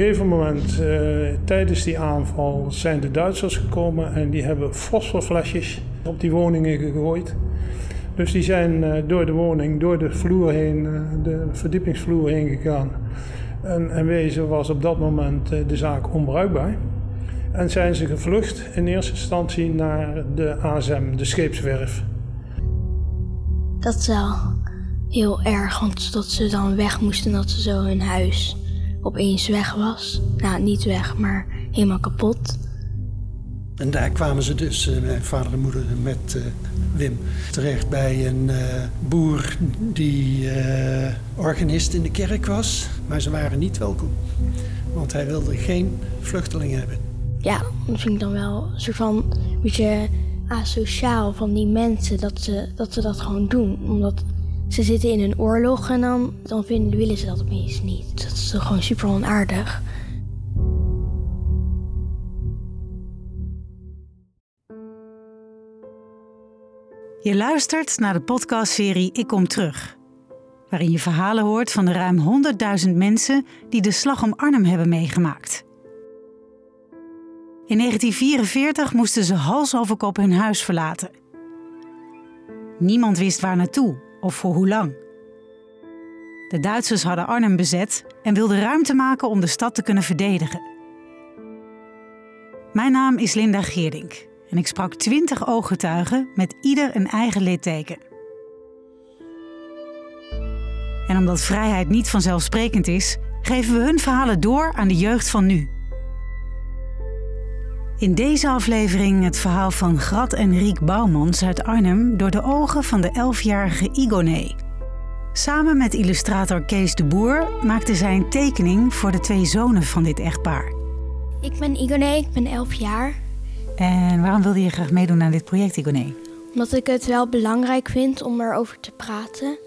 gegeven moment, eh, tijdens die aanval, zijn de Duitsers gekomen en die hebben fosforflesjes op die woningen gegooid. Dus die zijn eh, door de woning, door de vloer heen, eh, de verdiepingsvloer heen gegaan. En wezen was op dat moment de zaak onbruikbaar. En zijn ze gevlucht in eerste instantie naar de ASM, de scheepswerf. Dat is wel heel erg, want dat ze dan weg moesten, dat ze zo hun huis opeens weg was. Nou, niet weg, maar helemaal kapot. En daar kwamen ze dus, eh, mijn vader en moeder met eh, Wim, terecht bij een eh, boer die organist in de kerk was. Maar ze waren niet welkom, want hij wilde geen vluchtelingen hebben. Ja, dat vind ik dan wel een soort van een beetje asociaal van die mensen dat ze dat, ze dat gewoon doen. Omdat ze zitten in een oorlog en dan, dan vinden, willen ze dat opeens niet. Dat is toch gewoon super onaardig. Je luistert naar de podcastserie Ik Kom Terug. Waarin je verhalen hoort van de ruim 100.000 mensen die de slag om Arnhem hebben meegemaakt. In 1944 moesten ze hals over kop hun huis verlaten. Niemand wist waar naartoe of voor hoe lang. De Duitsers hadden Arnhem bezet en wilden ruimte maken om de stad te kunnen verdedigen. Mijn naam is Linda Geerdink en ik sprak twintig ooggetuigen met ieder een eigen litteken. En omdat vrijheid niet vanzelfsprekend is, geven we hun verhalen door aan de jeugd van nu. In deze aflevering het verhaal van Grat en Riek Bouwmans uit Arnhem door de ogen van de elfjarige Igoné. Samen met illustrator Kees de Boer maakte zij een tekening voor de twee zonen van dit echtpaar. Ik ben Igone, ik ben 11 jaar. En waarom wilde je graag meedoen aan dit project, Igoné? Omdat ik het wel belangrijk vind om erover te praten.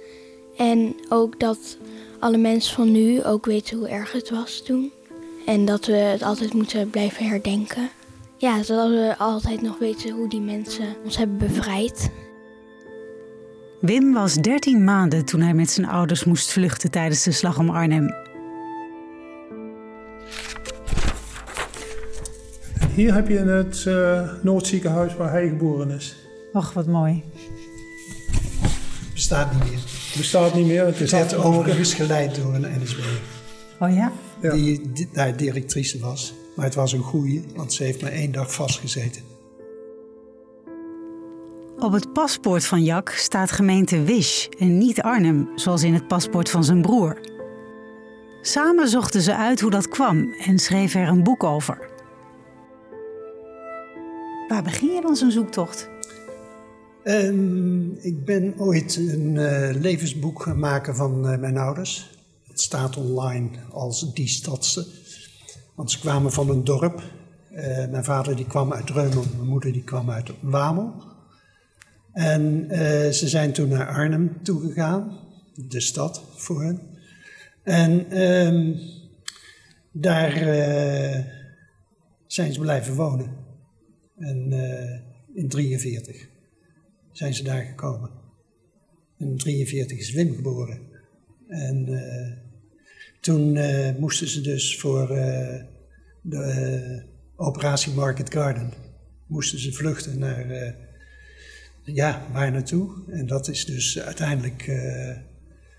En ook dat alle mensen van nu ook weten hoe erg het was toen. En dat we het altijd moeten blijven herdenken. Ja, zodat we altijd nog weten hoe die mensen ons hebben bevrijd. Wim was 13 maanden toen hij met zijn ouders moest vluchten tijdens de slag om Arnhem. Hier heb je het eh, Noordziekenhuis waar hij geboren is. Och, wat mooi. Bestaat niet meer. Bestaat niet meer, het is Het werd overigens geleid door een NSB, Oh ja? Ja. die di- daar directrice was. Maar het was een goeie, want ze heeft maar één dag vastgezeten. Op het paspoort van Jack staat gemeente Wisch en niet Arnhem, zoals in het paspoort van zijn broer. Samen zochten ze uit hoe dat kwam en schreven er een boek over. Waar begin je dan zo'n zoektocht? Ehm, ik ben ooit een eh, levensboek gaan maken van eh, mijn ouders. Het staat online als Die Stadse. Want ze kwamen van een dorp. Eh, mijn vader die kwam uit Reumel, mijn moeder die kwam uit Wamel. En eh, ze zijn toen naar Arnhem toegegaan, de stad voor hen. En ehm, daar eh, zijn ze blijven wonen. En in 43 zijn ze daar gekomen. In 43 is Wim geboren. En toen eh, moesten ze dus voor eh, de eh, operatie Market Garden, moesten ze vluchten naar, eh, ja, waar naartoe? En dat is dus uiteindelijk eh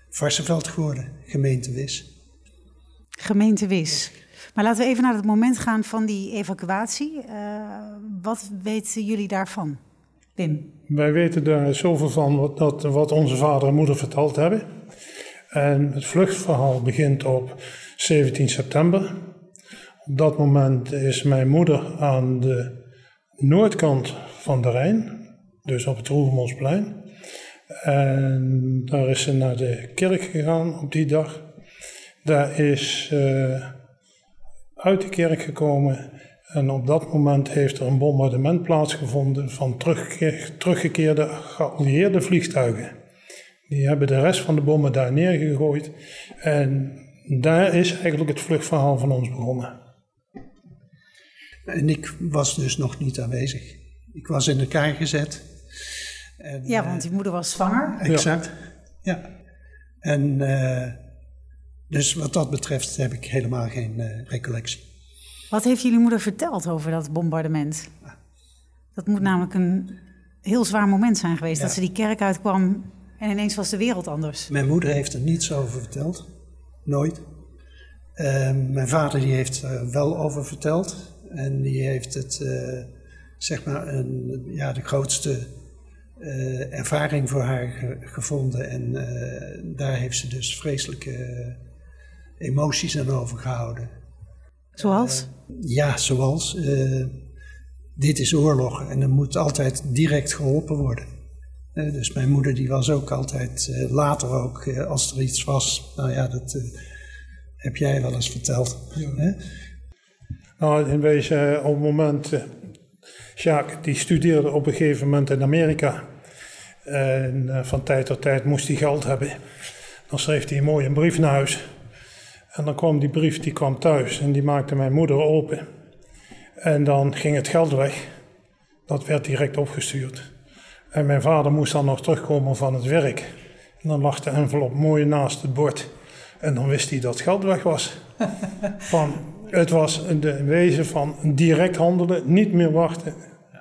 Varsenveld geworden, gemeente Wis. Gemeente Wis. Maar laten we even naar het moment gaan van die evacuatie. Eh, wat weten jullie daarvan, Wim? Wij weten daar zoveel van wat, dat, wat onze vader en moeder verteld hebben. En het vluchtverhaal begint op 17 september. Op dat moment is mijn moeder aan de noordkant van de Rijn, dus op het Roermondsplein. En daar is ze naar de kerk gegaan op die dag. Daar is eh, uit de kerk gekomen en op dat moment heeft er een bombardement plaatsgevonden van terugge- teruggekeerde geallieerde vliegtuigen. Die hebben de rest van de bommen daar neergegooid. En daar is eigenlijk het vluchtverhaal van ons begonnen. En ik was dus nog niet aanwezig. Ik was in elkaar gezet. En, Ja, eh, want die moeder was zwanger. Exact. Ja. En eh, Dus wat dat betreft heb ik helemaal geen uh, recollectie. Wat heeft jullie moeder verteld over dat bombardement? Dat moet namelijk een heel zwaar moment zijn geweest. Dat ze die kerk uitkwam en ineens was de wereld anders. Mijn moeder heeft er niets over verteld. Nooit. Uh, mijn vader die heeft er wel over verteld. En die heeft het, uh, zeg maar, een, ja, de grootste uh, ervaring voor haar ge gevonden. En daar heeft ze dus vreselijke emoties aan overgehouden. Zoals? ja, zoals. dit is oorlog en er moet altijd direct geholpen worden. Dus mijn moeder die was ook altijd, later ook, als er iets was, nou ja, dat heb jij wel eens verteld. Hè? Nou, in wezen op het moment, Jacques die studeerde op een gegeven moment in Amerika. En van tijd tot tijd moest hij geld hebben. Dan schreef hij een mooie brief naar huis. En dan kwam die brief, die kwam thuis en die maakte mijn moeder open. En dan ging het geld weg. Dat werd direct opgestuurd. En mijn vader moest dan nog terugkomen van het werk. En dan lag de envelop mooi naast het bord. En dan wist hij dat geld weg was. Van, het was de wezen van direct handelen, niet meer wachten.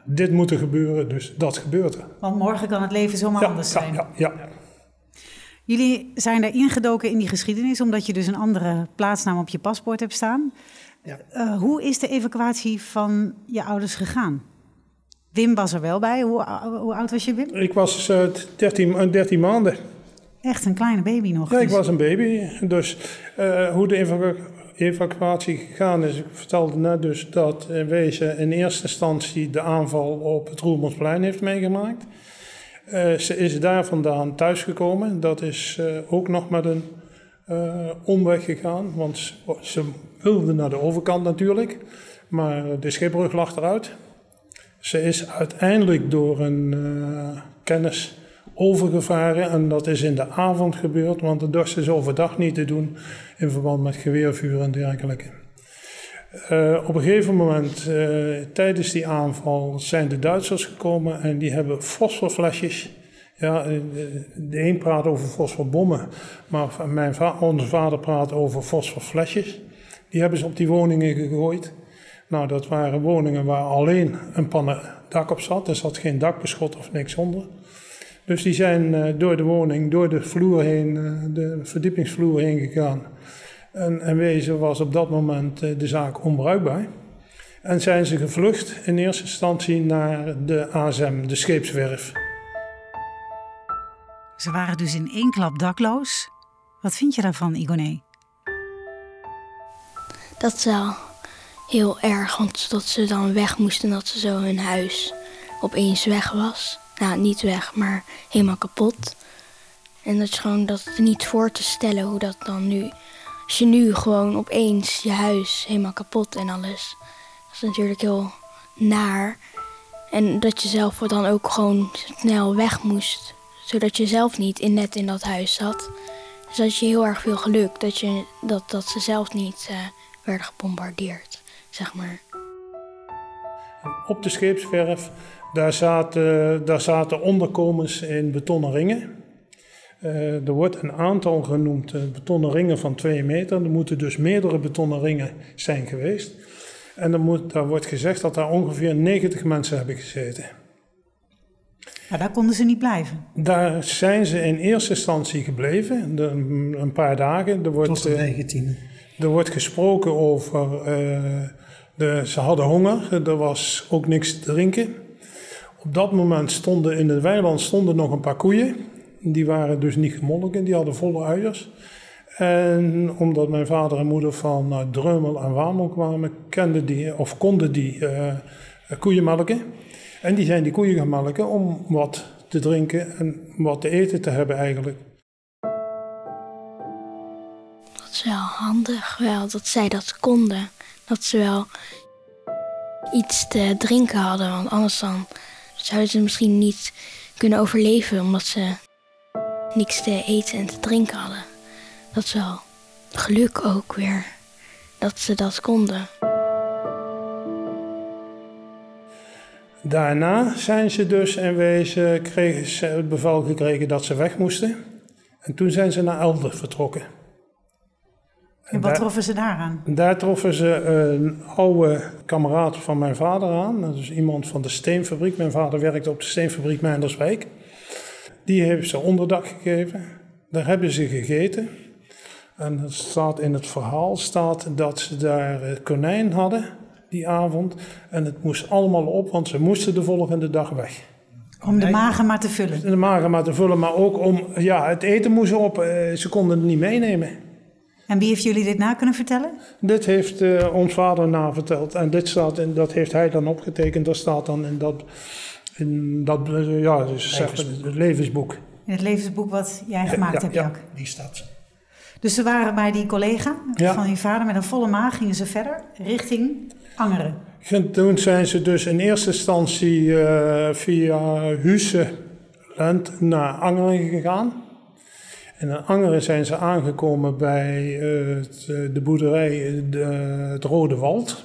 Dit moet er gebeuren, dus dat gebeurt er. Want morgen kan het leven zomaar ja, anders zijn. Ja, ja, Jullie zijn daar ingedoken in die geschiedenis, omdat je dus een andere plaatsnaam op je paspoort hebt staan. Ja. Uh, hoe is de evacuatie van je ouders gegaan? Wim was er wel bij. Hoe, hoe oud was je, Wim? Ik was uh, 13, 13 maanden. Echt een kleine baby nog. Ja, ik dus- was een baby. Dus uh, hoe de evacu evacuatie gegaan is, ik vertelde net dus dat in wezen in eerste instantie de aanval op het Roermondsplein heeft meegemaakt. Uh, ze is daar vandaan thuisgekomen. Dat is uh, ook nog met een omweg gegaan, want ze wilde naar de overkant natuurlijk, maar de schipbrug lag eruit. Ze is uiteindelijk door een kennis overgevaren. En dat is in de avond gebeurd, want dat dorst is overdag niet te doen in verband met geweervuur en dergelijke. Uh, op een gegeven moment, uh, tijdens die aanval, zijn de Duitsers gekomen en die hebben fosforflesjes. Ja, de een praat over fosforbommen, maar mijn onze vader praat over fosforflesjes. Die hebben ze op die woningen gegooid. Nou, dat waren woningen waar alleen een pannen dak op zat. Er zat geen dakbeschot of niks onder. Dus die zijn uh, door de woning, door de vloer heen, uh, de verdiepingsvloer heen gegaan. En, en wezen was op dat moment uh, de zaak onbruikbaar. En zijn ze gevlucht in eerste instantie naar de ASM, de scheepswerf. Ze waren dus in één klap dakloos. Wat vind je daarvan, Igoné? Dat wel heel erg, want dat ze dan weg moesten dat ze zo hun huis opeens weg was nou, niet weg, maar helemaal kapot. En dat is gewoon dat niet voor te stellen hoe dat dan nu. Als je nu gewoon opeens je huis helemaal kapot en alles. Dat is natuurlijk heel naar. En dat je zelf dan ook gewoon snel weg moest. Zodat je zelf niet in, net in dat huis zat. Dus dat je heel erg veel geluk dat, je, dat, dat ze zelf niet uh, werden gebombardeerd, zeg maar. Op de scheepswerf daar zaten, daar zaten onderkomens in betonnen ringen. Uh, er wordt een aantal genoemd, uh, betonnen ringen van 2 meter. Er moeten dus meerdere betonnen ringen zijn geweest. En er moet, daar wordt gezegd dat daar ongeveer 90 mensen hebben gezeten. Maar daar konden ze niet blijven? Daar zijn ze in eerste instantie gebleven, de, een paar dagen. Er wordt, Tot de 19e. Er wordt gesproken over, uh, ze hadden honger, er was ook niks te drinken. Op dat moment stonden in het weiland stonden nog een paar koeien. Die waren dus niet gemolken, die hadden volle uiers. En omdat mijn vader en moeder van uh, Dreumel en Wamel kwamen, kenden die, of konden die uh, koeien melken. En die zijn die koeien gaan melken om wat te drinken en wat te eten te hebben eigenlijk. Dat is wel handig wel dat zij dat konden. Dat ze wel iets te drinken hadden, want anders dan zouden ze misschien niet kunnen overleven omdat ze niks te eten en te drinken hadden. Dat is wel geluk ook weer dat ze dat konden. Daarna zijn ze dus en wezen kregen ze het bevel gekregen dat ze weg moesten. En toen zijn ze naar Elden vertrokken. En wat daar- troffen ze daaraan? Daar troffen ze een oude kameraad van mijn vader aan. Dat is iemand van de steenfabriek. Mijn vader werkte op de steenfabriek Meinderswijk. Die heeft ze onderdak gegeven. Daar hebben ze gegeten. En het staat in het verhaal staat dat ze daar eh, konijn hadden die avond. En het moest allemaal op, want ze moesten de volgende dag weg. Om de magen maar te vullen. De magen maar te vullen, maar ook om, ja, het eten moest op. Eh, Ze konden het niet meenemen. En wie heeft jullie dit na kunnen vertellen? Dit heeft eh, ons vader naverteld en dit staat in, dat heeft hij dan opgetekend. Dat staat dan in dat, in dat eh, ja, dus zeg maar, het levensboek. In het levensboek wat jij gemaakt ja, hebt, ja. Jak. Die staat. Dus ze waren bij die collega Ja. van je vader met een volle maag, gingen ze verder richting Angeren. En Toen zijn ze dus in eerste instantie eh, via Husse Lent naar Angeren gegaan. In Angeren zijn ze aangekomen bij eh, eh, de boerderij eh, de, het Rode Wald.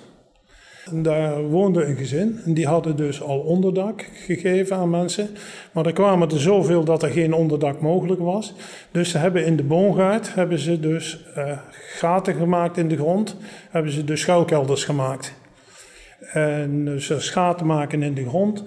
En daar woonde een gezin en die hadden dus al onderdak gegeven aan mensen. Maar er kwamen er zoveel dat er geen onderdak mogelijk was. Dus ze hebben in de boomgaard hebben ze dus gaten gemaakt in de grond. Hebben ze dus schuilkelders gemaakt. En eh, gaten maken in de grond.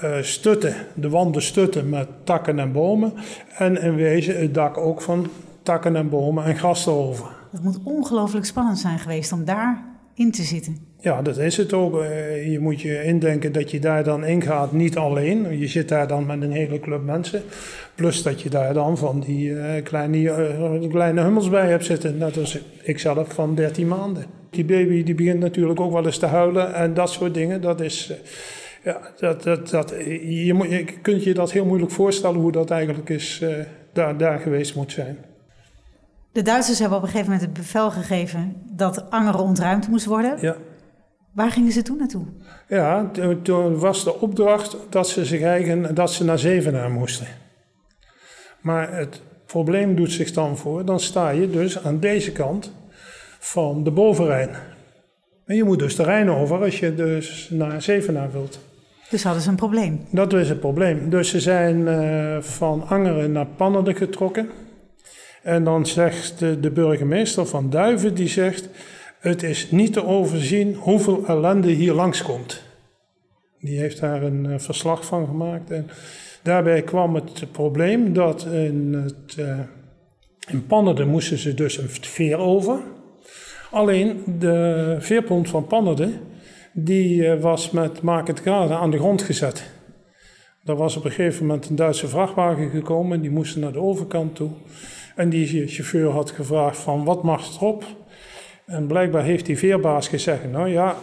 Eh, stutten, de wanden stutten met takken en bomen. En in wezen het dak ook van takken en bomen en gras erover. Het moet ongelooflijk spannend zijn geweest om daar in te zitten. Ja, dat is het ook. Eh, Je moet je indenken dat je daar dan ingaat, niet alleen. Je zit daar dan met een hele club mensen. Plus dat je daar dan van die eh, kleine, kleine hummels bij hebt zitten. Net als ik zelf van 13 maanden. Die baby die begint natuurlijk ook wel eens te huilen en dat soort dingen. Dat is, ja, dat, dat, dat, je, moet, je kunt je dat heel moeilijk voorstellen hoe dat eigenlijk is, eh, daar, daar geweest moet zijn. De Duitsers hebben op een gegeven moment het bevel gegeven dat Angeren ontruimd moest worden. Ja. Waar gingen ze toen naartoe? Ja, toen- toen was de opdracht dat ze zich eigen, dat ze naar Zevenaar moesten. Maar het probleem doet zich dan voor, dan sta je dus aan deze kant van de bovenrijn. En je moet dus de Rijn over als je dus naar Zevenaar wilt. Dus hadden ze een probleem. Dat is het probleem. Dus ze zijn eh, van Angeren naar Pannerden getrokken. En dan zegt de, de burgemeester van Duiven, die zegt... Het is niet te overzien hoeveel ellende hier langskomt. Die heeft daar een eh, verslag van gemaakt. En daarbij kwam het probleem dat in, het, eh, in Pannerden moesten ze dus een veer over. Alleen de veerpont van Pannerden, die eh, was met maak het graden aan de grond gezet. Er was op een gegeven moment een Duitse vrachtwagen gekomen en die moesten naar de overkant toe. En die chauffeur had gevraagd van wat mag erop? En blijkbaar heeft die veerbaas gezegd, nou ja,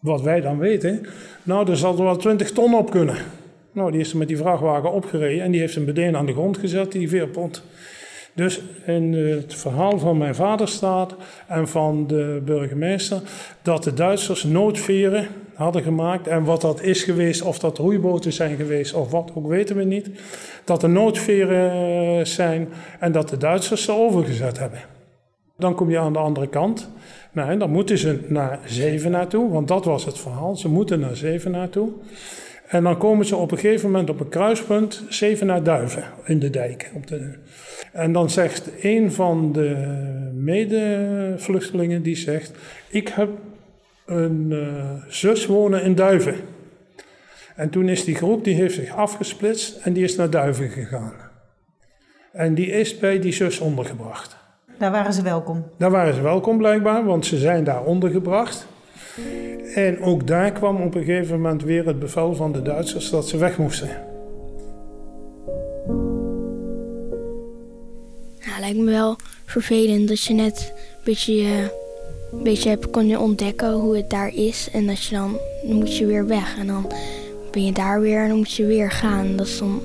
wat wij dan weten, nou er zal er wel 20 ton op kunnen. Nou, die is er met die vrachtwagen opgereden en die heeft hem meteen aan de grond gezet, die veerpont. Dus in het verhaal van mijn vader staat en van de burgemeester dat de Duitsers noodveren hadden gemaakt. En wat dat is geweest, of dat roeiboten zijn geweest of wat ook weten we niet. Dat er noodveren eh, zijn en dat de Duitsers ze overgezet hebben. Dan kom je aan de andere kant. En dan moeten ze naar Zevenaar toe, want dat was het verhaal. Ze moeten naar Zevenaar toe. En dan komen ze op een gegeven moment op een kruispunt Zevenaar Duiven in de dijk. Op de, en dan zegt een van de medevluchtelingen, die zegt... Ik heb een eh, zus wonen in Duiven. En toen is die groep, die heeft zich afgesplitst en die is naar Duiven gegaan. En die is bij die zus ondergebracht. Daar waren ze welkom. Daar waren ze welkom blijkbaar, want ze zijn daar ondergebracht. En ook daar kwam op een gegeven moment weer het bevel van de Duitsers dat ze weg moesten. Nou, lijkt me wel vervelend dat je net een beetje, eh, een beetje hebt kunnen ontdekken hoe het daar is. En dat je dan, dan moet je weer weg. En dan ben je daar weer en dan moet je weer gaan. Dat is dan,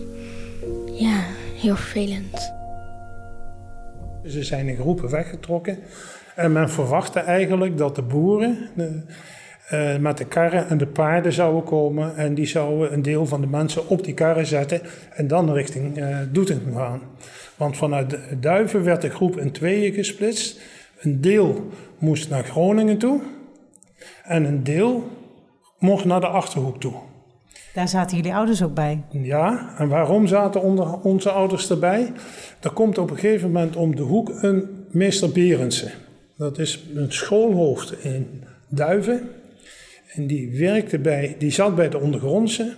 ja, heel vervelend. Ze zijn in groepen weggetrokken. En men verwachtte eigenlijk dat de boeren de, eh, met de karren en de paarden zouden komen. En die zouden een deel van de mensen op die karren zetten en dan richting eh Doetinchem gaan. Want vanuit Duiven werd de groep in tweeën gesplitst. Een deel moest naar Groningen toe en een deel mocht naar de Achterhoek toe. Daar zaten jullie ouders ook bij. Ja, en waarom zaten onder onze ouders erbij? Er komt op een gegeven moment om de hoek een meester Berendsen. Dat is een schoolhoofd in Duiven. En die, werkte bij, die zat bij de ondergrondse.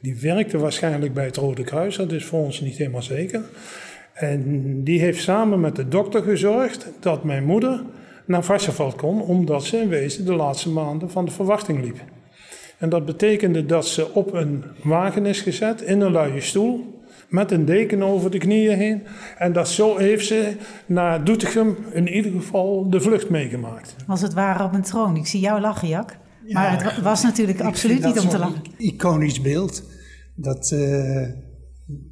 Die werkte waarschijnlijk bij het Rode Kruis, dat is voor ons niet helemaal zeker. En die heeft samen met de dokter gezorgd dat mijn moeder naar Varsenveld kon, omdat ze in wezen de laatste maanden van de verwachting liep. En dat betekende dat ze op een wagen is gezet, in een luie stoel, met een deken over de knieën heen. En dat zo heeft ze naar Doetinchem in ieder geval de vlucht meegemaakt. Als het ware op een troon. Ik zie jou lachen, Jak. Maar het was natuurlijk absoluut niet om te lachen. iconisch beeld. Dat, uh,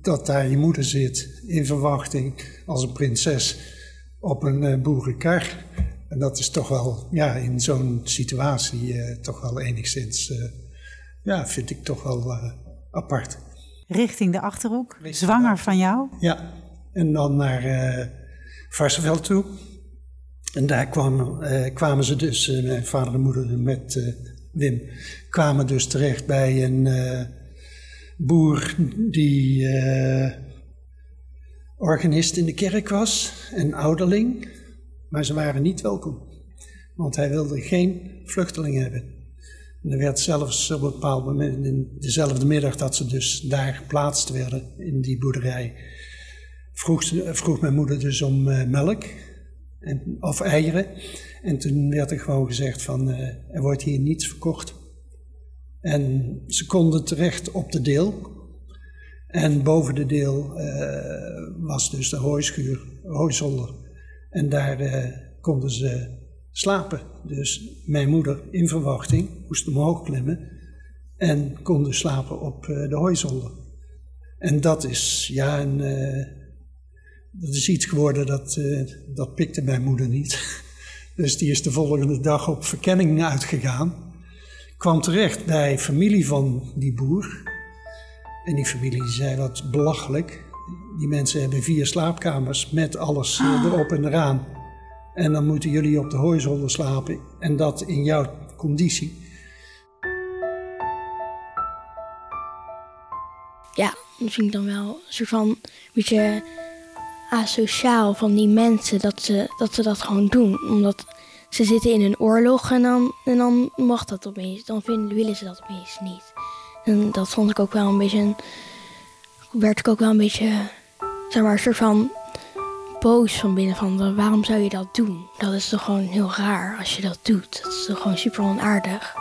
dat daar je moeder zit in verwachting als een prinses op een uh, boerenkar. En dat is toch wel, ja, in zo'n situatie uh, toch wel enigszins, ja, vind ik toch wel apart. Richting de Achterhoek, zwanger van jou? Ja, en dan naar Varsenveld toe. En daar kwamen, kwamen ze dus, mijn vader en moeder met Wim, kwamen dus terecht bij een boer die uh, organist in de kerk was, een ouderling, maar ze waren niet welkom. Want hij wilde geen vluchteling hebben. En er werd zelfs op een bepaald moment, in dezelfde middag dat ze dus daar geplaatst werden in die boerderij, vroeg, mijn moeder dus om melk en, of eieren. En toen werd er gewoon gezegd van, uh, er wordt hier niets verkocht. En ze konden terecht op de deel. En boven de deel uh, was dus de hooischuur, hooizolder. En daar uh, konden ze slapen. Dus mijn moeder in verwachting moest omhoog klimmen en konden slapen op de hooizolder. En dat is, ja, een, dat is iets geworden dat, dat pikte mijn moeder niet. Dus die is de volgende dag op verkenning uitgegaan kwam terecht bij familie van die boer. En die familie zei wat belachelijk. Die mensen hebben vier slaapkamers met alles ah. erop en eraan. En dan moeten jullie op de hooizolder slapen. En dat in jouw conditie. Ja, dat vind ik dan wel een soort van een beetje asociaal van die mensen dat ze dat, ze dat gewoon doen. Omdat ze zitten in een oorlog en dan, en dan mag dat opeens. Dan vinden, willen ze dat opeens niet. En dat vond ik ook wel een beetje. werd ik ook wel een beetje. zeg maar, een soort van. boos van binnen. Van waarom zou je dat doen? Dat is toch gewoon heel raar als je dat doet. Dat is toch gewoon super onaardig.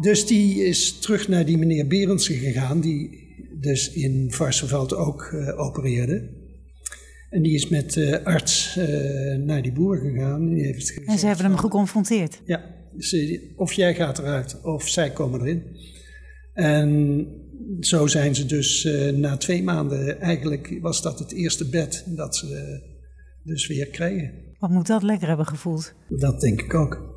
Dus die is terug naar die meneer Berendsen gegaan, die dus in Varsenveld ook uh, opereerde. En die is met de uh, arts uh, naar die boer gegaan. En, die heeft en ze hebben hem geconfronteerd? Ja, of jij gaat eruit of zij komen erin. En zo zijn ze dus uh, na twee maanden, eigenlijk was dat het eerste bed dat ze dus weer kregen. Wat moet dat lekker hebben gevoeld? Dat denk ik ook.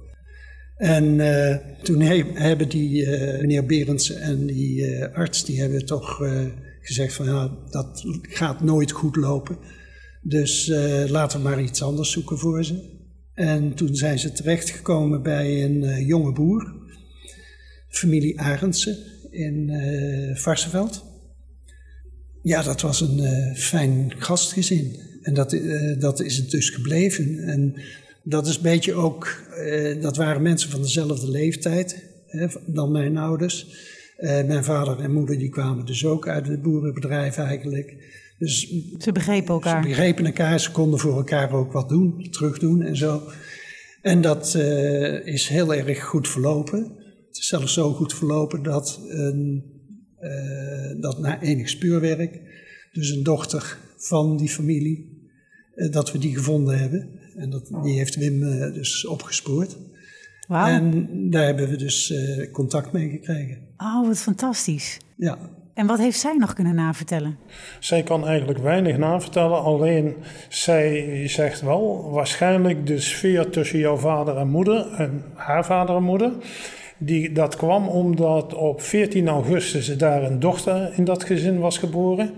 En uh, toen he hebben die uh, meneer Berendsen en die uh, arts, die hebben toch gezegd van ja, dat gaat nooit goed lopen. Dus laten we maar iets anders zoeken voor ze. En toen zijn ze terechtgekomen bij een jonge boer, familie Arendsen in Varsenveld. Ja, dat was een fijn gastgezin. En dat, dat is het dus gebleven. En dat is een beetje ook, dat waren mensen van dezelfde leeftijd hè, dan mijn ouders. mijn vader en moeder die kwamen dus ook uit het boerenbedrijf eigenlijk. Dus ze begrepen elkaar. Ze begrepen elkaar, ze konden voor elkaar ook wat doen, terugdoen en zo. En dat uh, is heel erg goed verlopen. Het is zelfs zo goed verlopen dat, een, dat na enig spuurwerk, dus een dochter van die familie, dat we die gevonden hebben. En dat, die heeft Wim dus opgespoord. Wow. En daar hebben we dus contact mee gekregen. Oh, wat fantastisch. Ja, en wat heeft zij nog kunnen navertellen? Zij kan eigenlijk weinig navertellen, alleen zij zegt wel waarschijnlijk de sfeer tussen jouw vader en moeder en haar vader en moeder. Die, dat kwam omdat op 14 augustus daar een dochter in dat gezin was geboren.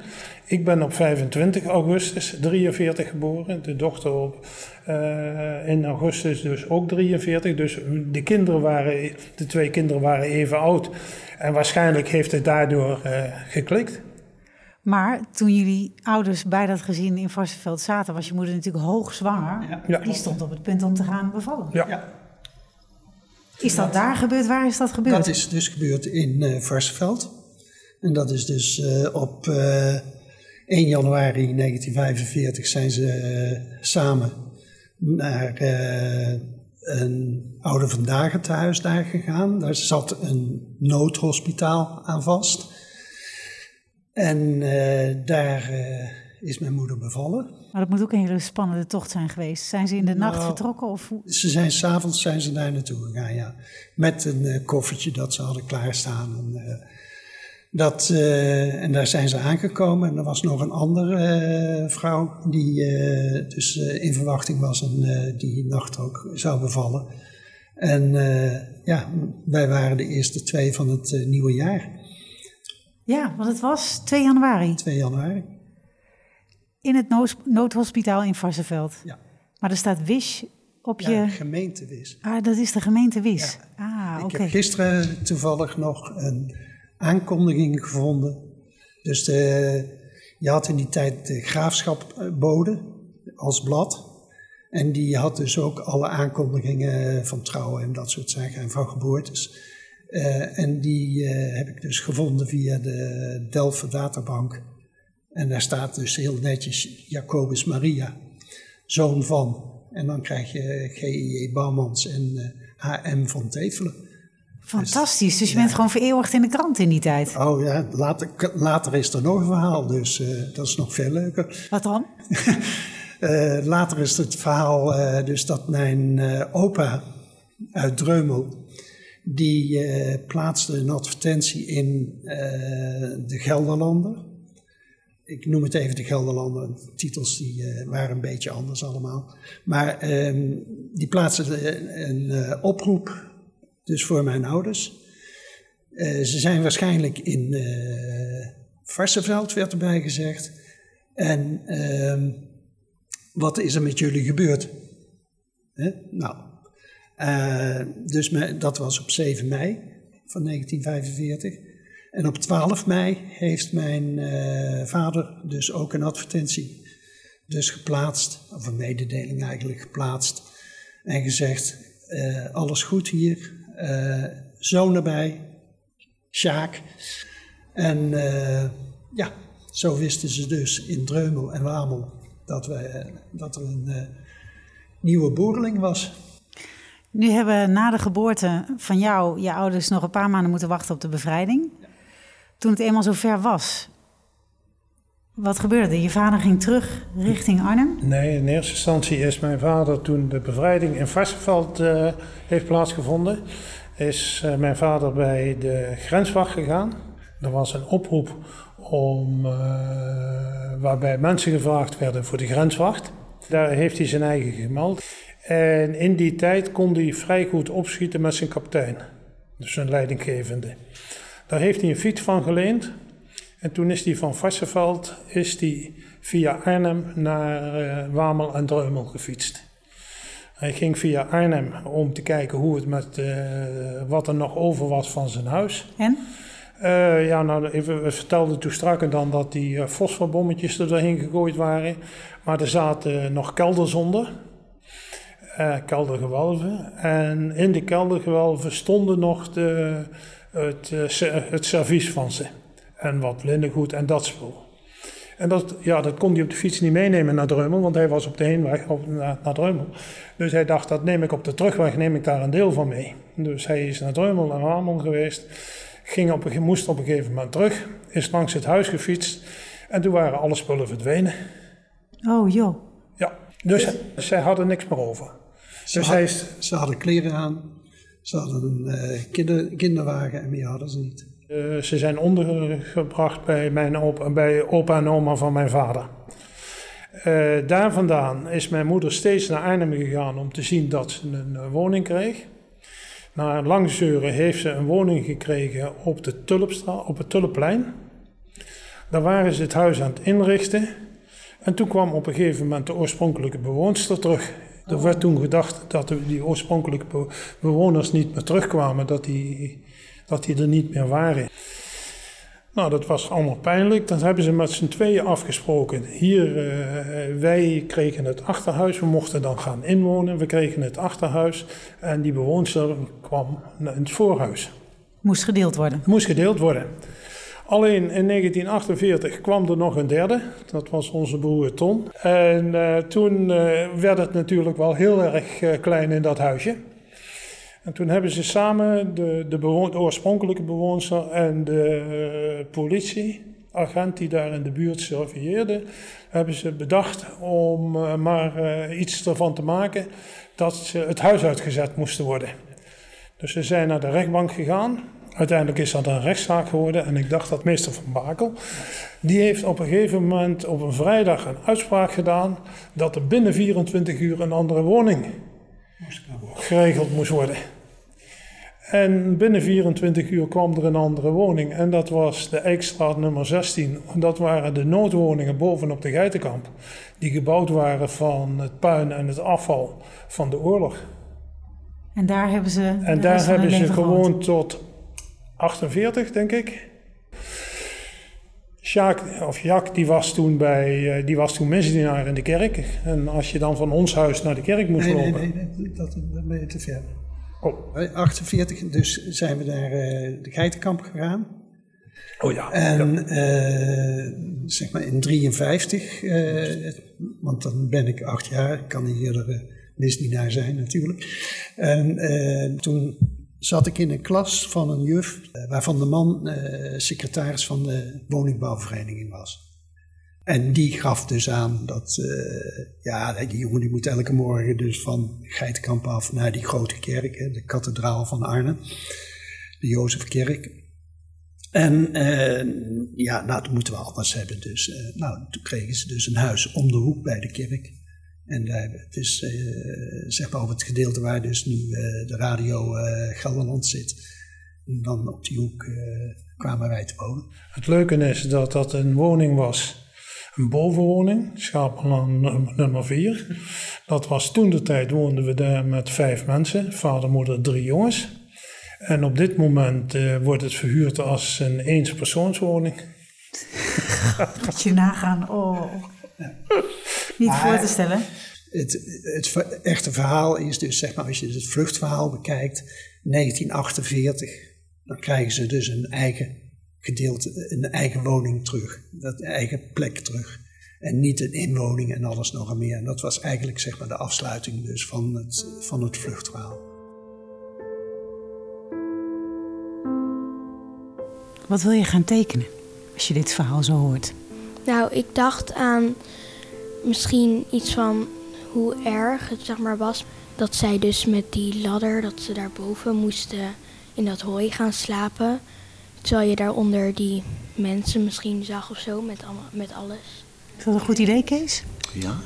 Ik ben op 25 augustus 43 geboren. De dochter op, uh, in augustus dus ook 43. Dus de, kinderen waren, de twee kinderen waren even oud. En waarschijnlijk heeft het daardoor uh, geklikt. Maar toen jullie ouders bij dat gezin in Varsenveld zaten, was je moeder natuurlijk hoogzwanger. Ja. Die stond op het punt om te gaan bevallen. Ja. Ja. Is dat daar gebeurd? Waar is dat gebeurd? Dat is dus gebeurd in eh Varsenveld. En dat is dus eh, op eh 1 januari 1945 zijn ze eh, samen naar eh, een oude vandaag tehuis daar gegaan. Daar zat een noodhospitaal aan vast. En eh, daar is mijn moeder bevallen. Maar dat moet ook een hele spannende tocht zijn geweest. Zijn ze in de nacht Nou, vertrokken? Of hoe? Ze zijn s'avonds zijn ze daar naartoe gegaan, ja. Met een koffertje dat ze hadden klaarstaan. En, dat, eh, en daar zijn ze aangekomen. En er was nog een andere eh, vrouw die eh, dus in verwachting was en die nacht ook zou bevallen. En ja, wij waren de eerste twee van het nieuwe jaar, Ja, want het was 2 januari 2 januari. in het noodhospitaal in Varsenveld. Ja, Maar er staat Wish op ja je... gemeentewis. Ah, dat is de gemeente Wis. Ah, Ik oké. heb gisteren toevallig nog een aankondiging gevonden. Dus de, je had in die tijd de graafschapbode als blad. En die had dus ook alle aankondigingen van trouwen en dat soort zaken en van geboortes. Eh, en die eh, heb ik dus gevonden via de Delft databank. En daar staat dus heel netjes Jacobus Maria, zoon van. En dan krijg je G.I.J. Bouwmans en eh, H.M. van Tevelen. Fantastisch. Dus je bent gewoon vereeuwigd in de krant in die tijd. Oh ja, later, later is er nog een verhaal, dus eh, dat is nog veel leuker. Wat dan? Eh, later is het verhaal eh, dus dat mijn opa uit Dreumel, die plaatste een advertentie in de Gelderlander. Ik noem het even de Gelderlander, de titels die waren een beetje anders allemaal. Maar ehm, die plaatste een, een oproep, dus voor mijn ouders. Eh, ze zijn waarschijnlijk in eh Varsenveld, werd erbij gezegd. En ehm, wat is er met jullie gebeurd? Nou, eh, dus dat was op 7 mei van 1945. En op 12 mei heeft mijn vader dus ook een advertentie dus geplaatst, of een mededeling eigenlijk geplaatst. En gezegd, alles goed hier, zoon erbij, Sjaak. En eh, ja, zo wisten ze dus in Dreumel en Wamel dat, we, eh, dat er een eh, nieuwe boerling was. Nu hebben na de geboorte van jou je ouders nog een paar maanden moeten wachten op de bevrijding. Toen het eenmaal zover was, wat gebeurde? Je vader ging terug richting Arnhem. Nee, in eerste instantie is mijn vader toen de bevrijding in Varsenveld eh, heeft plaatsgevonden, is eh, mijn vader bij de grenswacht gegaan. Er was een oproep om, eh, waarbij mensen gevraagd werden voor de grenswacht. Daar heeft hij zijn eigen gemeld. En in die tijd kon hij vrij goed opschieten met zijn kapitein, dus zijn leidinggevende. Daar heeft hij een fiets van geleend. En toen is hij van Varsenveld is hij via Arnhem naar eh, Wamel en Dreumel gefietst. Hij ging via Arnhem om te kijken hoe het met eh, wat er nog over was van zijn huis. En? Eh, ja, nou, even, we vertelden toen strak dan dat die fosforbommetjes er doorheen gegooid waren. Maar er zaten nog kelders onder. eh, keldergewelven. En in de keldergewelven stonden nog de, het, het servies van ze. En wat linnengoed en dat spul. En dat, ja, dat kon hij op de fiets niet meenemen naar Dreumel, want hij was op de heenweg op, naar, naar Dreumel. Dus hij dacht, dat neem ik op de terugweg, neem ik daar een deel van mee. Dus hij is naar Dreumel en Hamel geweest, ging op, een- moest op een gegeven moment terug, is langs het huis gefietst en toen waren alle spullen verdwenen. Oh joh. Ja, dus zij hadden niks meer over. Ze, Dus had- hij is, ze hadden kleren aan, ze hadden een eh, kinder, kinderwagen en meer hadden ze niet. Eh, ze zijn ondergebracht bij, mijn opa, bij opa en oma van mijn vader. Eh, daar vandaan is mijn moeder steeds naar Arnhem gegaan om te zien dat ze een eh, woning kreeg. Na lang zeuren heeft ze een woning gekregen op, de Tulpstra, op het Tulpplein. Daar waren ze het huis aan het inrichten. En toen kwam op een gegeven moment de oorspronkelijke bewoonster terug. Er werd toen gedacht dat de- die oorspronkelijke be- bewoners niet meer terugkwamen, dat die, dat die er niet meer waren. Nou, dat was allemaal pijnlijk. Dan hebben ze met z'n tweeën afgesproken. Hier, eh, wij kregen het achterhuis. We mochten dan gaan inwonen. We kregen het achterhuis. En die bewoonster kwam in het voorhuis. Moest gedeeld worden. Moest gedeeld worden. Alleen in 1948 kwam er nog een derde. Dat was onze broer Ton. En eh, toen eh, werd het natuurlijk wel heel erg klein in dat huisje. En toen hebben ze samen, de, de, bewoon- de oorspronkelijke bewoonster en de eh, politieagent die daar in de buurt surveilleerde, hebben ze bedacht om eh, maar eh, iets ervan te maken dat ze het huis uitgezet moesten worden. Dus ze zijn naar de rechtbank gegaan. Uiteindelijk is dat een rechtszaak geworden. En ik dacht dat meester Van Bakel, die heeft op een gegeven moment op een vrijdag een uitspraak gedaan dat er binnen 24 uur een andere woning geregeld moest worden. En binnen 24 uur kwam er een andere woning. En dat was de Eikstraat nummer 16. Dat waren de noodwoningen bovenop de Geitenkamp. Die gebouwd waren van het puin en het afval van de oorlog. En daar hebben ze. En daar hebben ze gewoond. tot 48, denk ik. Jacques, of Jacques, die was toen, bij, eh, die was toen misdienaar in de kerk. En als je dan van ons huis naar de kerk moest Nee, nee, lopen. nee, nee, dat, dat ben je te ver. Oh. Bij 48, dus zijn we naar eh, de geitenkamp gegaan. oh ja. En eh, zeg maar in 53, eh, want dan ben ik acht jaar, ik kan niet eerder eh, misdienaar zijn natuurlijk. En toen zat ik in een klas van een juf, waarvan de man secretaris van de woningbouwvereniging was. En die gaf dus aan dat, eh, ja, die jongen die moet elke morgen dus van Geitenkamp af naar die grote kerk, hè, de kathedraal van Arnhem, de Jozefkerk. En eh, ja, nou, dat moeten we alles hebben. Dus eh, nou, toen kregen ze dus een huis om de hoek bij de kerk. En het is zeg maar op het gedeelte waar dus nu de radio Gelderland zit. En dan op die hoek kwamen wij te wonen. Het leuke is dat dat een woning was, een bovenwoning, Schapenlaan num- nummer 4. Dat was toen de tijd, woonden we daar met vijf mensen, vader, moeder, drie jongens. En op dit moment eh, wordt het verhuurd als een eenspersoonswoning. Moet je nagaan. Oh. Niet Maar- voor te stellen. Het, het echte verhaal is dus, zeg maar, als je het vluchtverhaal bekijkt, 1948, dan krijgen ze dus een eigen gedeelte, een eigen woning terug, dat eigen plek terug. En niet een inwoning en alles nog en meer. En dat was eigenlijk zeg maar de afsluiting dus van het, van het vluchtverhaal. Wat wil je gaan tekenen als je dit verhaal zo hoort? Nou, ik dacht aan misschien iets van hoe erg het zeg maar was. Dat zij dus met die ladder, dat ze daarboven moesten in dat hooi gaan slapen. Terwijl je daaronder die mensen misschien zag of zo met, allemaal, met alles. Is dat een goed idee, Kees? Ja?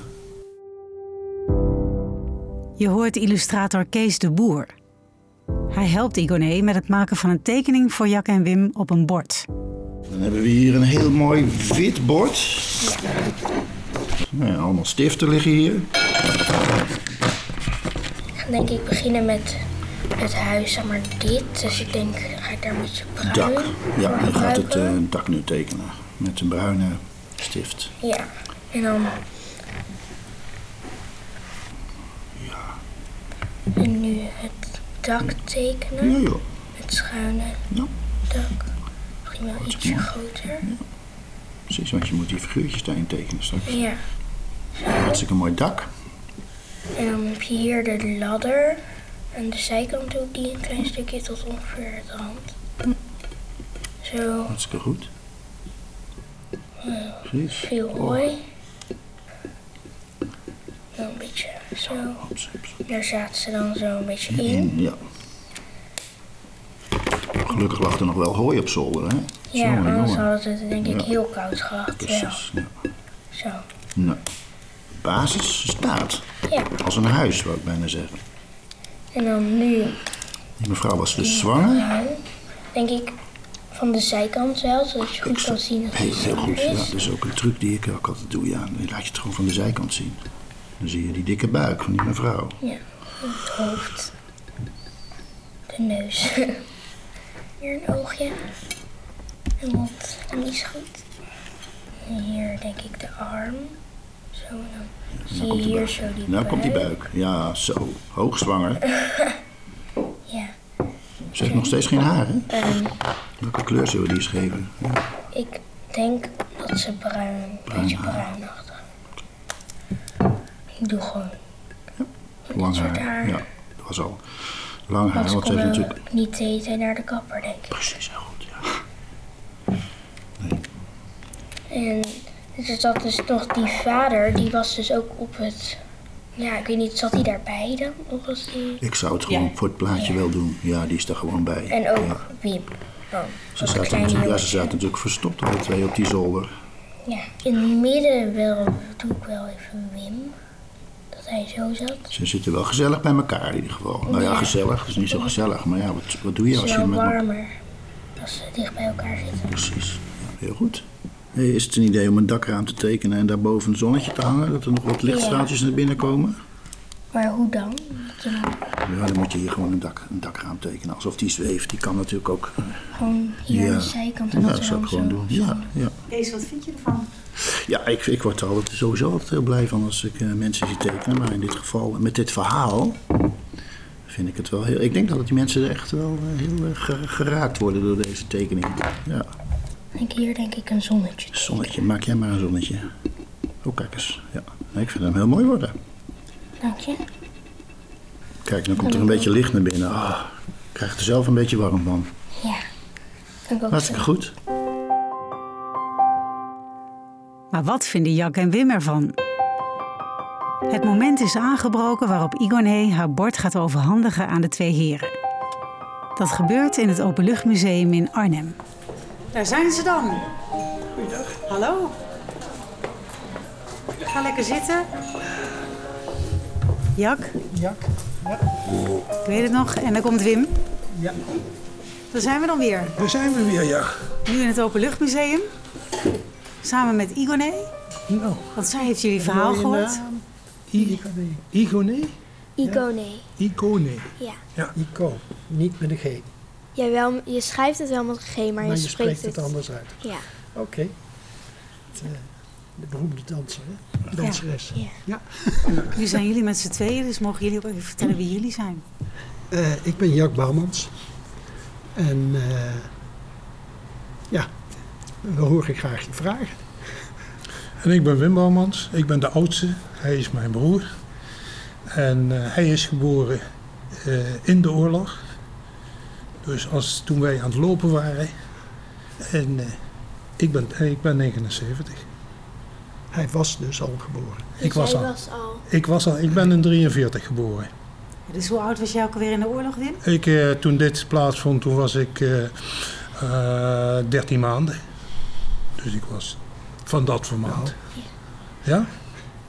Je hoort illustrator Kees de Boer. Hij helpt Igoné met het maken van een tekening voor Jack en Wim op een bord. Dan hebben we hier een heel mooi wit bord. Nou ja, allemaal stiften liggen hier. Ik ga denk ik beginnen met het huis, zeg maar dit. Dus ik denk, ga ik daar een beetje bruin Dak. Ja, je gaat het gebruiken. dak nu tekenen. Met een bruine stift. Ja, en dan... Ja. En nu het dak tekenen. Ja, joh. Het schuine Ja, dak. Misschien wel ietsje groter. precies. Want je moet die figuurtjes daarin tekenen straks. Ja. Hartstikke mooi dak. En dan heb je hier de ladder. Aan de zijkant doe ik die een klein stukje tot ongeveer de hand. Zo, Hartstikke goed. Precies. veel hooi. Dan een beetje zo. Hops, hops. Daar zaten ze dan zo een beetje in. In, ja. Gelukkig lag er nog wel hooi op zolder, hè? Ja, Jongen, anders ze het denk ik Ja. heel koud gehad. Precies. Ja. zo. Nou, de basis staat. Ja, Als een huis, wou ik bijna zeggen. En dan nu, Die mevrouw was dus zwanger. denk ik van de zijkant wel, zodat je goed kan zien dat Heel, het heel goed. zwanger Ja, is. dat is ook een truc die ik ook altijd doe. Ja, dan laat je het gewoon van de zijkant zien. Dan zie je die dikke buik van die mevrouw. Ja, het hoofd. De neus. Hier een oogje. En wat is goed. En hier denk ik de arm. Zo, dan zie je komt hier buik. zo die Nou komt die buik. Ja, zo. Hoogzwanger. Ja. Ze heeft nog steeds geen haar, hè? En Welke kleur zullen we die eens geven? Ja. ik denk dat ze bruin, een beetje bruinachtig. Ik doe gewoon. Lang soort haar. haar. Ja, dat was al. Lang haar, Want ze heeft natuurlijk... niet eten naar de kapper, denk ik. Precies, heel goed, ja. En er zat dus nog die vader, die was dus ook op het. Ja, ik weet niet, zat hij daarbij dan? Of was die. Ik zou het gewoon voor het plaatje wel doen. Ja, die is er gewoon bij. En ook Ja. Wim. Dan, Ze zaten, natuurlijk, ja, ze zaten natuurlijk verstopt alle twee op die zolder. Ja, in het midden wel, doe ik wel even Wim. Dat hij zo zat. Ze zitten wel gezellig bij elkaar in ieder geval. Nou ja, Ja. gezellig. Het is niet zo gezellig. Maar ja, wat, wat doe je Het als is je wel met... warmer als ze dicht bij elkaar zitten. Precies. Ja, heel goed. Hey, is het een idee om een dakraam te tekenen en daarboven een zonnetje te hangen? Dat er nog wat lichtstraaltjes naar binnen komen? Maar hoe dan? Dan Ja, dan moet je hier gewoon een, dak, een dakraam tekenen. Alsof die zweeft. Die kan natuurlijk ook... eh, gewoon hier Ja. aan de zijkant en Ja, dat dat er zou ik gewoon zo- doen. Ja, ja. Kees, wat vind je ervan? ja ik, ik word er altijd, sowieso altijd heel blij van als ik eh, mensen zie tekenen. Maar in dit geval, met dit verhaal, vind ik het wel heel... Ik denk dat die mensen echt wel eh, heel geraakt worden door deze tekening. Ja, Denk hier denk ik een zonnetje. zonnetje. Maak jij maar een zonnetje. Oh, kijk eens. Ja, nee, ik vind hem heel mooi worden. Dank je. Kijk, dan komt er een beetje licht naar binnen. Ah, ik krijg er zelf een beetje warm van. Ja. Ook Hartstikke goed. Maar wat vinden Jack en Wim ervan? Het moment is aangebroken waarop Igoné haar bord gaat overhandigen aan de twee heren. Dat gebeurt in het Openluchtmuseum in Arnhem. Daar zijn ze dan. Goeiedag. Hallo. Ga lekker zitten. Jak, Jak, ik weet het nog. En dan komt Wim. ja. Daar zijn we dan weer. Daar zijn we weer, ja. Nu in het Openluchtmuseum. Samen met Igoné. Nou, Want zij heeft jullie verhaal gehoord. naam. I- Igone? Igone. Icone. Ja. Ja, Ico. Niet met een G. Jawel, je schrijft het wel met een G, maar, Maar je, je spreekt het. anders uit. Ja. Oké. Eh, De beroemde danser, hè? Danseres. Ja. Ja. Nu zijn jullie met z'n tweeën, dus mogen jullie ook even vertellen wie jullie zijn? Eh, ik ben Jack Bouwmans. En eh, ja, dan hoor ik graag je vragen. En ik ben Wim Bouwmans. Ik ben de oudste. Hij is mijn broer. En eh, hij is geboren eh, in de oorlog. Dus als toen wij aan het lopen waren. En eh, ik, ben, ik ben 79. Hij was dus al geboren. Ik was al. was al. Ik, was al, ik ben in 43 geboren. Dus hoe oud was jij ook alweer in de oorlog, Wim? Ik, eh, toen dit plaatsvond, toen was ik eh, eh, 13 maanden. Dus ik was van dat formaat. Ja?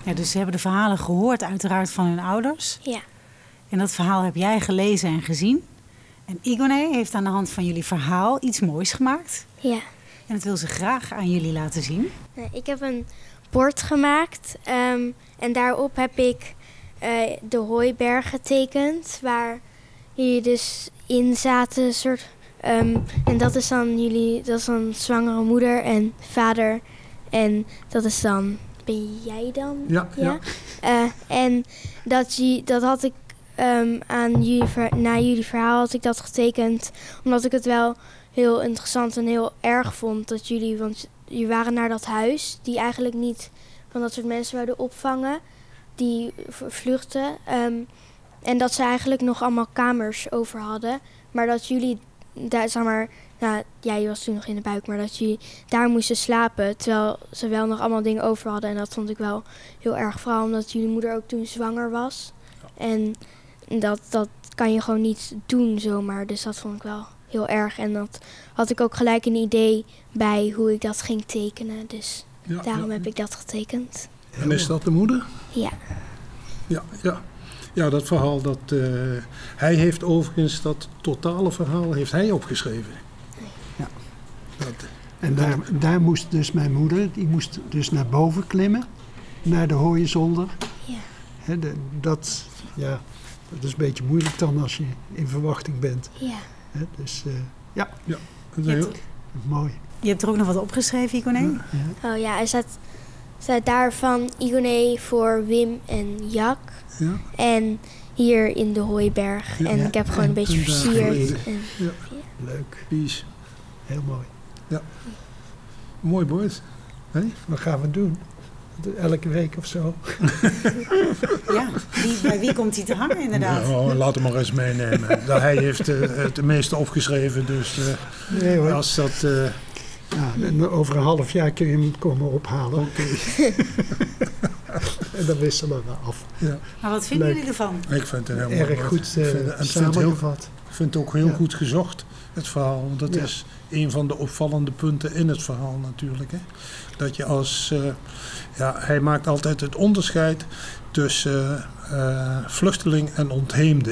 Ja, dus ze hebben de verhalen gehoord uiteraard van hun ouders. Ja. En dat verhaal heb jij gelezen en gezien. En Igone heeft aan de hand van jullie verhaal iets moois gemaakt. Ja. En dat wil ze graag aan jullie laten zien. Nee, Ik heb een bord gemaakt ehm, en daarop heb ik eh, de hooiberg getekend, waar jullie dus in zaten. Soort, ehm, en dat is dan jullie, dat is dan zwangere moeder en vader. En dat is dan, ben jij dan? Ja, ja. Eh, en dat, je, dat had ik ehm, aan jullie, na jullie verhaal had ik dat getekend, omdat ik het wel heel interessant en heel erg vond dat jullie, want jullie waren naar dat huis, die eigenlijk niet van dat soort mensen wouden opvangen, die vluchten. ehm, en dat ze eigenlijk nog allemaal kamers over hadden, maar dat jullie daar, zeg maar, nou, jij was toen nog in de buik, maar dat jullie daar moesten slapen, terwijl ze wel nog allemaal dingen over hadden. En dat vond ik wel heel erg, vooral omdat jullie moeder ook toen zwanger was. En dat, dat kan je gewoon niet doen zomaar, dus dat vond ik wel heel erg. En dat had ik ook gelijk een idee bij hoe ik dat ging tekenen, dus Ja, daarom ja. heb ik dat getekend. En is dat de moeder? Ja, Ja, ja. ja dat verhaal, dat, eh, hij heeft overigens dat totale verhaal heeft hij opgeschreven. Ja. Dat, En daar, daar moest dus mijn moeder, die moest dus naar boven klimmen, naar de hooizolder. ja. De- dat, ja, dat is een beetje moeilijk dan als je in verwachting bent. ja. Hè, dus eh, ja, dat is heel- mooi. Je hebt er ook nog wat opgeschreven, Iconé? Oh ja, er staat, staat daar van Igoné voor Wim en Jak. Ja. En hier in de Hooiberg. Ja, en ja. ik heb gewoon En een beetje versierd. En, Leuk, Peace. heel mooi. Mooi bord. Hé? Wat gaan we doen? Elke week of zo? Ja, wie, bij wie komt hij te hangen inderdaad? Nou, laat hem maar eens meenemen. Dat hij heeft eh, het meeste opgeschreven, dus eh, Nee hoor. als dat... eh, Ja, en over een half jaar kun je hem komen ophalen. en dan wisselen we af. Maar wat vinden Leuk. jullie ervan? ik vind het een heel mooi Erg goed heel, samengevat. ik vind het ook heel Ja. goed gezocht, het verhaal. Want dat Ja. is een van de opvallende punten in het verhaal natuurlijk. Hè. Dat je als... eh, ja, hij maakt altijd het onderscheid tussen eh, vluchteling en ontheemde.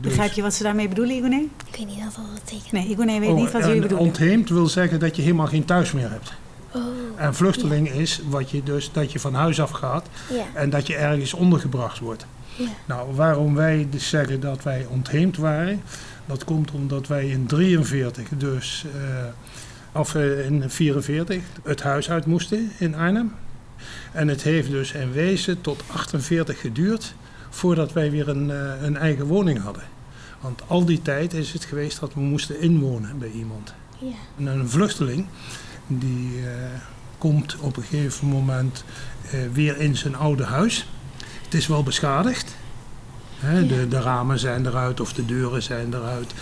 Dus- Begrijp je wat ze daarmee bedoelen, Igoné? ik weet niet wat dat betekent. Nee, Igoné weet Oh, niet wat jullie bedoelen. Ontheemd wil zeggen dat je helemaal geen thuis meer hebt. Oh, En vluchteling is wat je dus, dat je van huis af gaat ja. en dat je ergens ondergebracht wordt. Ja. Nou, waarom wij dus zeggen dat wij ontheemd waren, dat komt omdat wij in 43, dus, eh, of eh, in 44, het huis uit moesten in Arnhem. En het heeft dus in wezen tot 48 geduurd voordat wij weer een, eh, een eigen woning hadden. Want al die tijd is het geweest dat we moesten inwonen bij iemand. ja. En een vluchteling die komt op een gegeven moment weer in zijn oude huis. Het is wel beschadigd. Hè, de, de ramen zijn eruit of de deuren zijn eruit.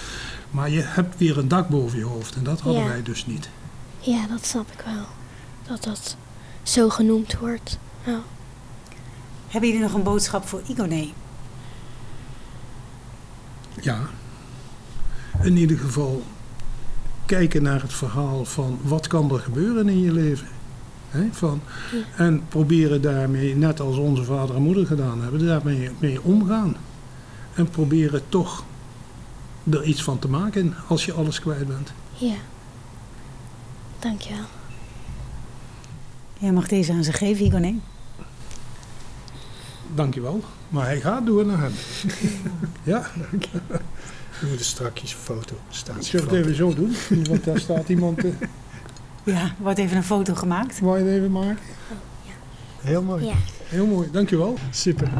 Maar je hebt weer een dak boven je hoofd en dat hadden Ja. wij dus niet. ja, dat snap ik wel. Dat dat zo genoemd wordt. Ja. Hebben jullie nog een boodschap voor Igoné? Ja. In ieder geval kijken naar het verhaal van wat kan er gebeuren in je leven. Hè, van, en proberen daarmee, net als onze vader en moeder gedaan hebben, daarmee mee omgaan. En proberen toch er iets van te maken als je alles kwijt bent. ja. Dankjewel. Jij mag deze aan ze geven, Igoné. Dankjewel. Maar hij gaat door naar hem. ja, We moeten strakjes een foto. ik Staat zal het even zo doen. Want daar staat iemand. eh Ja, wordt even een foto gemaakt. wou je het even maken? Heel mooi. Ja. Heel mooi, dankjewel. Super.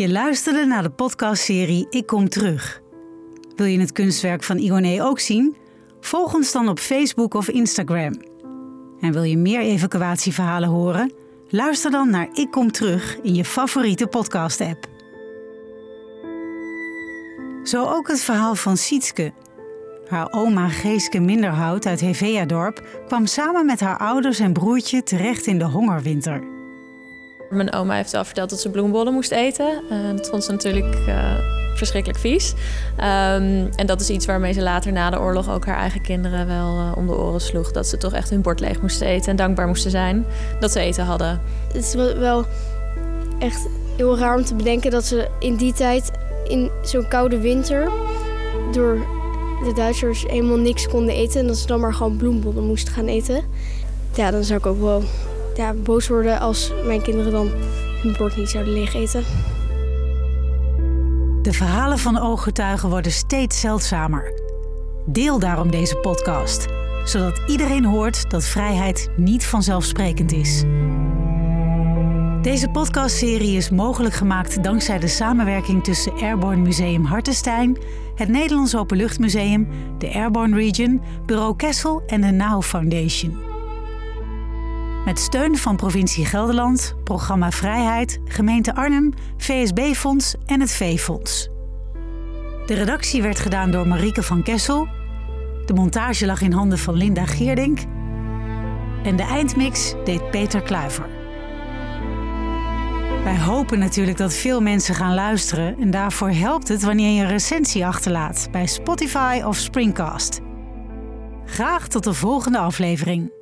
Je luisterde naar de podcastserie Ik Kom Terug. Wil je het kunstwerk van Igoné ook zien? Volg ons dan op Facebook of Instagram. En wil je meer evacuatieverhalen horen? Luister dan naar Ik Kom Terug in je favoriete podcast-app. Zo ook het verhaal van Sietske. Haar oma Geeske Minderhout uit Heveadorp kwam samen met haar ouders en broertje terecht in de hongerwinter. Mijn oma heeft wel verteld dat ze bloembollen moest eten. Eh, dat vond ze natuurlijk eh, verschrikkelijk vies. Ehm, en dat is iets waarmee ze later na de oorlog ook haar eigen kinderen wel eh, om de oren sloeg. Dat ze toch echt hun bord leeg moesten eten en dankbaar moesten zijn dat ze eten hadden. Het is wel echt heel raar om te bedenken dat ze in die tijd, in zo'n koude winter, door de Duitsers helemaal niks konden eten. En dat ze dan maar gewoon bloembollen moesten gaan eten. Ja, dan zou ik ook wel ja, boos worden als mijn kinderen dan hun bord niet zouden leeg eten. De verhalen van ooggetuigen worden steeds zeldzamer. Deel daarom deze podcast, zodat iedereen hoort dat vrijheid niet vanzelfsprekend is. Deze podcastserie is mogelijk gemaakt dankzij de samenwerking tussen Airborne Museum Hartenstein, het Nederlands Openluchtmuseum, de Airborne Region, Bureau Kessel en de NOW Foundation. Met steun van provincie Gelderland, Programma Vrijheid, gemeente Arnhem, VSB-fonds en het V-fonds. De redactie werd gedaan door Marieke van Kessel. De montage lag in handen van Linda Geerdink. En de eindmix deed Peter Kluiver. Wij hopen natuurlijk dat veel mensen gaan luisteren en daarvoor helpt het wanneer je een recensie achterlaat bij Spotify of Springcast. Graag tot de volgende aflevering.